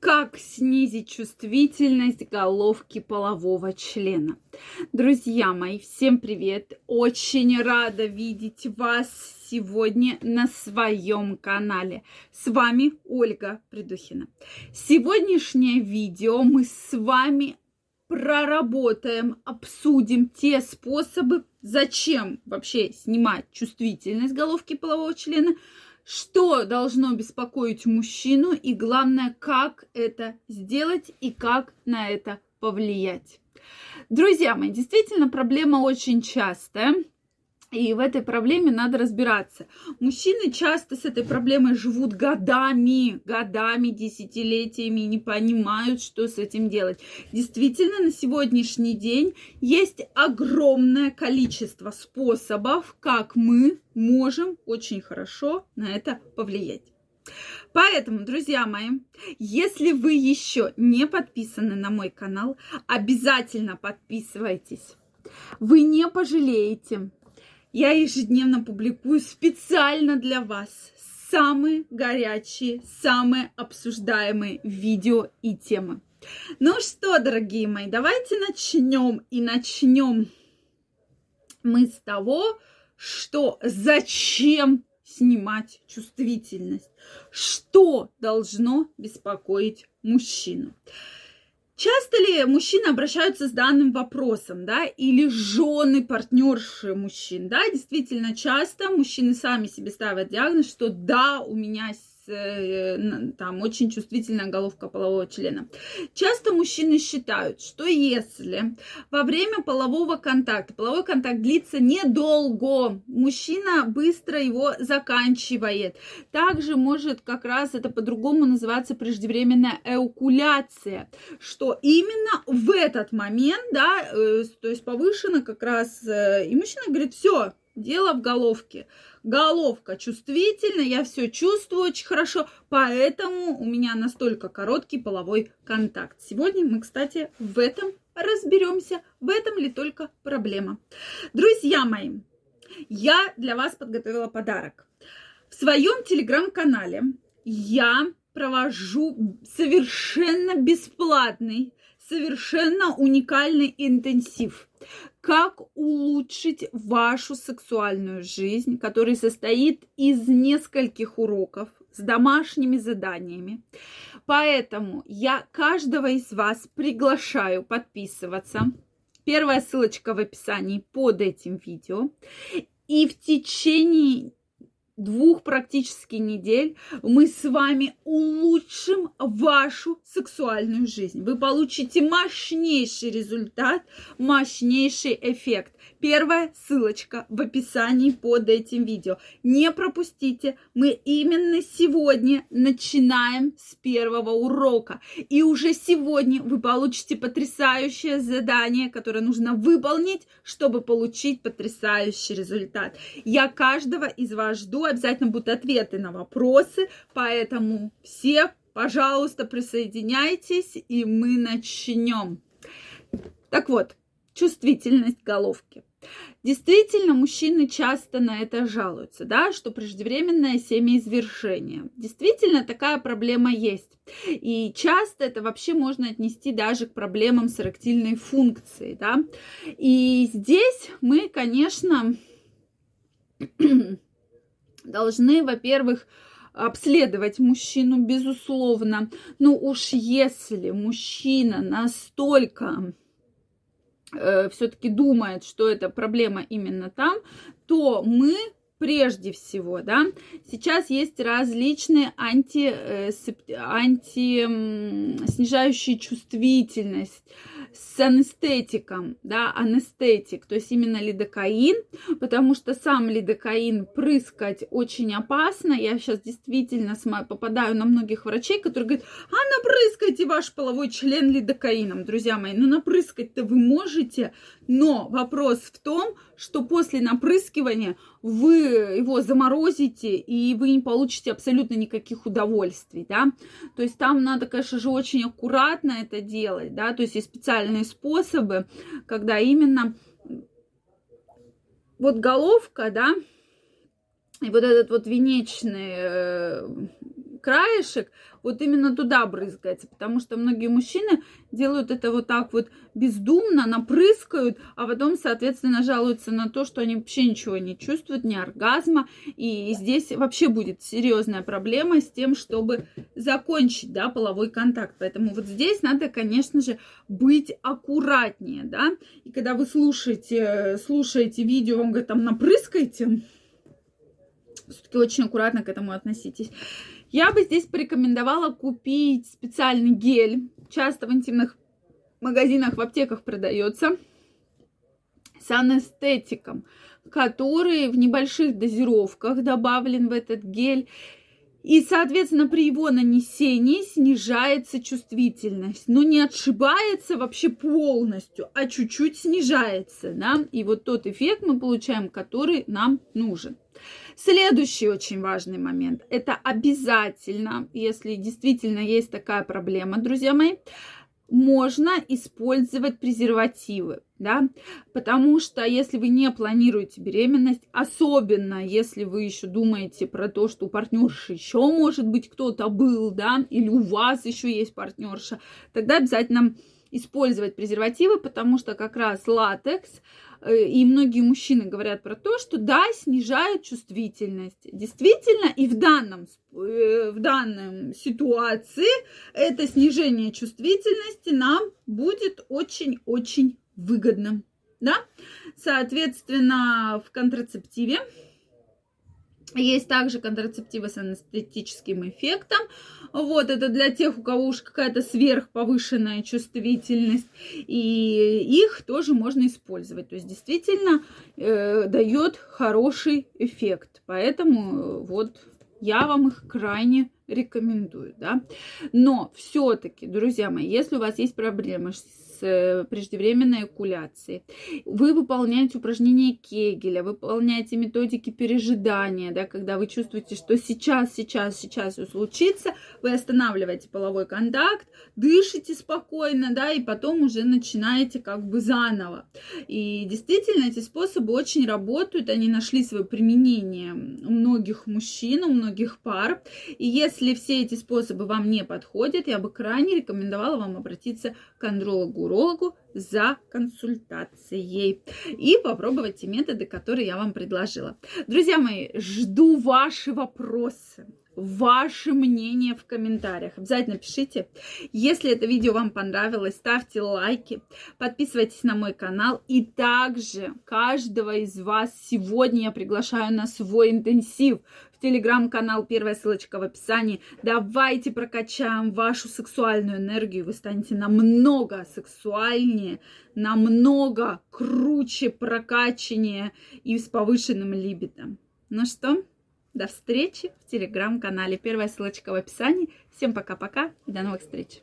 Как снизить чувствительность головки полового члена? Друзья мои, всем привет! Очень рада видеть вас сегодня на своем канале. С вами Ольга Придухина. Сегодняшнее видео мы с вами проработаем, обсудим те способы, зачем вообще снимать чувствительность головки полового члена, что должно беспокоить мужчину и главное, как это сделать и как на это повлиять. Друзья мои, действительно проблема очень частая. И в этой проблеме надо разбираться. Мужчины часто с этой проблемой живут годами, годами, десятилетиями не понимают, что с этим делать. Действительно, на сегодняшний день есть огромное количество способов, как мы можем очень хорошо на это повлиять. Поэтому, друзья мои, если вы еще не подписаны на мой канал, обязательно подписывайтесь. Вы не пожалеете я ежедневно публикую специально для вас самые горячие, самые обсуждаемые видео и темы. Ну что, дорогие мои, давайте начнем. И начнем мы с того, что зачем снимать чувствительность, что должно беспокоить мужчину. Часто ли мужчины обращаются с данным вопросом, да, или жены, партнерши мужчин, да, действительно часто мужчины сами себе ставят диагноз, что да, у меня там очень чувствительная головка полового члена. Часто мужчины считают, что если во время полового контакта, половой контакт длится недолго, мужчина быстро его заканчивает. Также может как раз это по-другому называться преждевременная эукуляция, что именно в этот момент, да, э, то есть повышено как раз, э, и мужчина говорит, все, дело в головке. Головка чувствительна, я все чувствую очень хорошо, поэтому у меня настолько короткий половой контакт. Сегодня мы, кстати, в этом разберемся, в этом ли только проблема. Друзья мои, я для вас подготовила подарок. В своем телеграм-канале я провожу совершенно бесплатный, совершенно уникальный интенсив как улучшить вашу сексуальную жизнь, который состоит из нескольких уроков с домашними заданиями. Поэтому я каждого из вас приглашаю подписываться. Первая ссылочка в описании под этим видео. И в течение двух практически недель мы с вами улучшим вашу сексуальную жизнь. Вы получите мощнейший результат, мощнейший эффект. Первая ссылочка в описании под этим видео. Не пропустите, мы именно сегодня начинаем с первого урока. И уже сегодня вы получите потрясающее задание, которое нужно выполнить, чтобы получить потрясающий результат. Я каждого из вас жду, обязательно будут ответы на вопросы, поэтому все, пожалуйста, присоединяйтесь, и мы начнем. Так вот, чувствительность головки. Действительно, мужчины часто на это жалуются, да, что преждевременное семяизвержение. Действительно, такая проблема есть. И часто это вообще можно отнести даже к проблемам с эректильной функцией, да. И здесь мы, конечно, должны, во-первых, обследовать мужчину, безусловно. Но уж если мужчина настолько э, все-таки думает, что это проблема именно там, то мы прежде всего, да, сейчас есть различные анти, э, анти снижающие чувствительность, с анестетиком, да, анестетик, то есть именно лидокаин, потому что сам лидокаин прыскать очень опасно. Я сейчас действительно попадаю на многих врачей, которые говорят, а напрыскайте ваш половой член лидокаином, друзья мои. Ну, напрыскать-то вы можете, но вопрос в том, что после напрыскивания вы его заморозите, и вы не получите абсолютно никаких удовольствий, да. То есть там надо, конечно же, очень аккуратно это делать, да, то есть есть специальные способы, когда именно вот головка, да, и вот этот вот венечный э, краешек, вот именно туда брызгается, потому что многие мужчины делают это вот так вот бездумно, напрыскают, а потом, соответственно, жалуются на то, что они вообще ничего не чувствуют, ни оргазма, и здесь вообще будет серьезная проблема с тем, чтобы закончить, да, половой контакт. Поэтому вот здесь надо, конечно же, быть аккуратнее, да, и когда вы слушаете, слушаете видео, вам говорят, там, напрыскайте, все-таки очень аккуратно к этому относитесь. Я бы здесь порекомендовала купить специальный гель. Часто в интимных магазинах, в аптеках продается с анестетиком, который в небольших дозировках добавлен в этот гель. И, соответственно, при его нанесении снижается чувствительность. Но не отшибается вообще полностью, а чуть-чуть снижается. Да? И вот тот эффект мы получаем, который нам нужен. Следующий очень важный момент. Это обязательно, если действительно есть такая проблема, друзья мои, можно использовать презервативы, да, потому что если вы не планируете беременность, особенно если вы еще думаете про то, что у партнерши еще может быть кто-то был, да, или у вас еще есть партнерша, тогда обязательно использовать презервативы, потому что как раз латекс Э, и многие мужчины говорят про то, что да, снижают чувствительность. Действительно, и в данном, э, в данной ситуации это снижение чувствительности нам будет очень-очень выгодно. Да? Соответственно, в контрацептиве есть также контрацептивы с анестетическим эффектом. Вот, это для тех, у кого уж какая-то сверхповышенная чувствительность. И их тоже можно использовать. То есть действительно э, дает хороший эффект. Поэтому э, вот я вам их крайне рекомендую, да. Но все-таки, друзья мои, если у вас есть проблемы с Э, преждевременной экуляции. Вы выполняете упражнения Кегеля, выполняете методики пережидания, да, когда вы чувствуете, что сейчас, сейчас, сейчас все случится, вы останавливаете половой контакт, дышите спокойно, да, и потом уже начинаете как бы заново. И действительно эти способы очень работают, они нашли свое применение у многих мужчин, у многих пар. И если все эти способы вам не подходят, я бы крайне рекомендовала вам обратиться к андрологу урологу за консультацией и попробовать те методы, которые я вам предложила. Друзья мои, жду ваши вопросы ваше мнение в комментариях. Обязательно пишите. Если это видео вам понравилось, ставьте лайки, подписывайтесь на мой канал. И также каждого из вас сегодня я приглашаю на свой интенсив в телеграм-канал, первая ссылочка в описании. Давайте прокачаем вашу сексуальную энергию, вы станете намного сексуальнее, намного круче, прокачаннее и с повышенным либидом. Ну что, до встречи в телеграм-канале. Первая ссылочка в описании. Всем пока-пока и до новых встреч.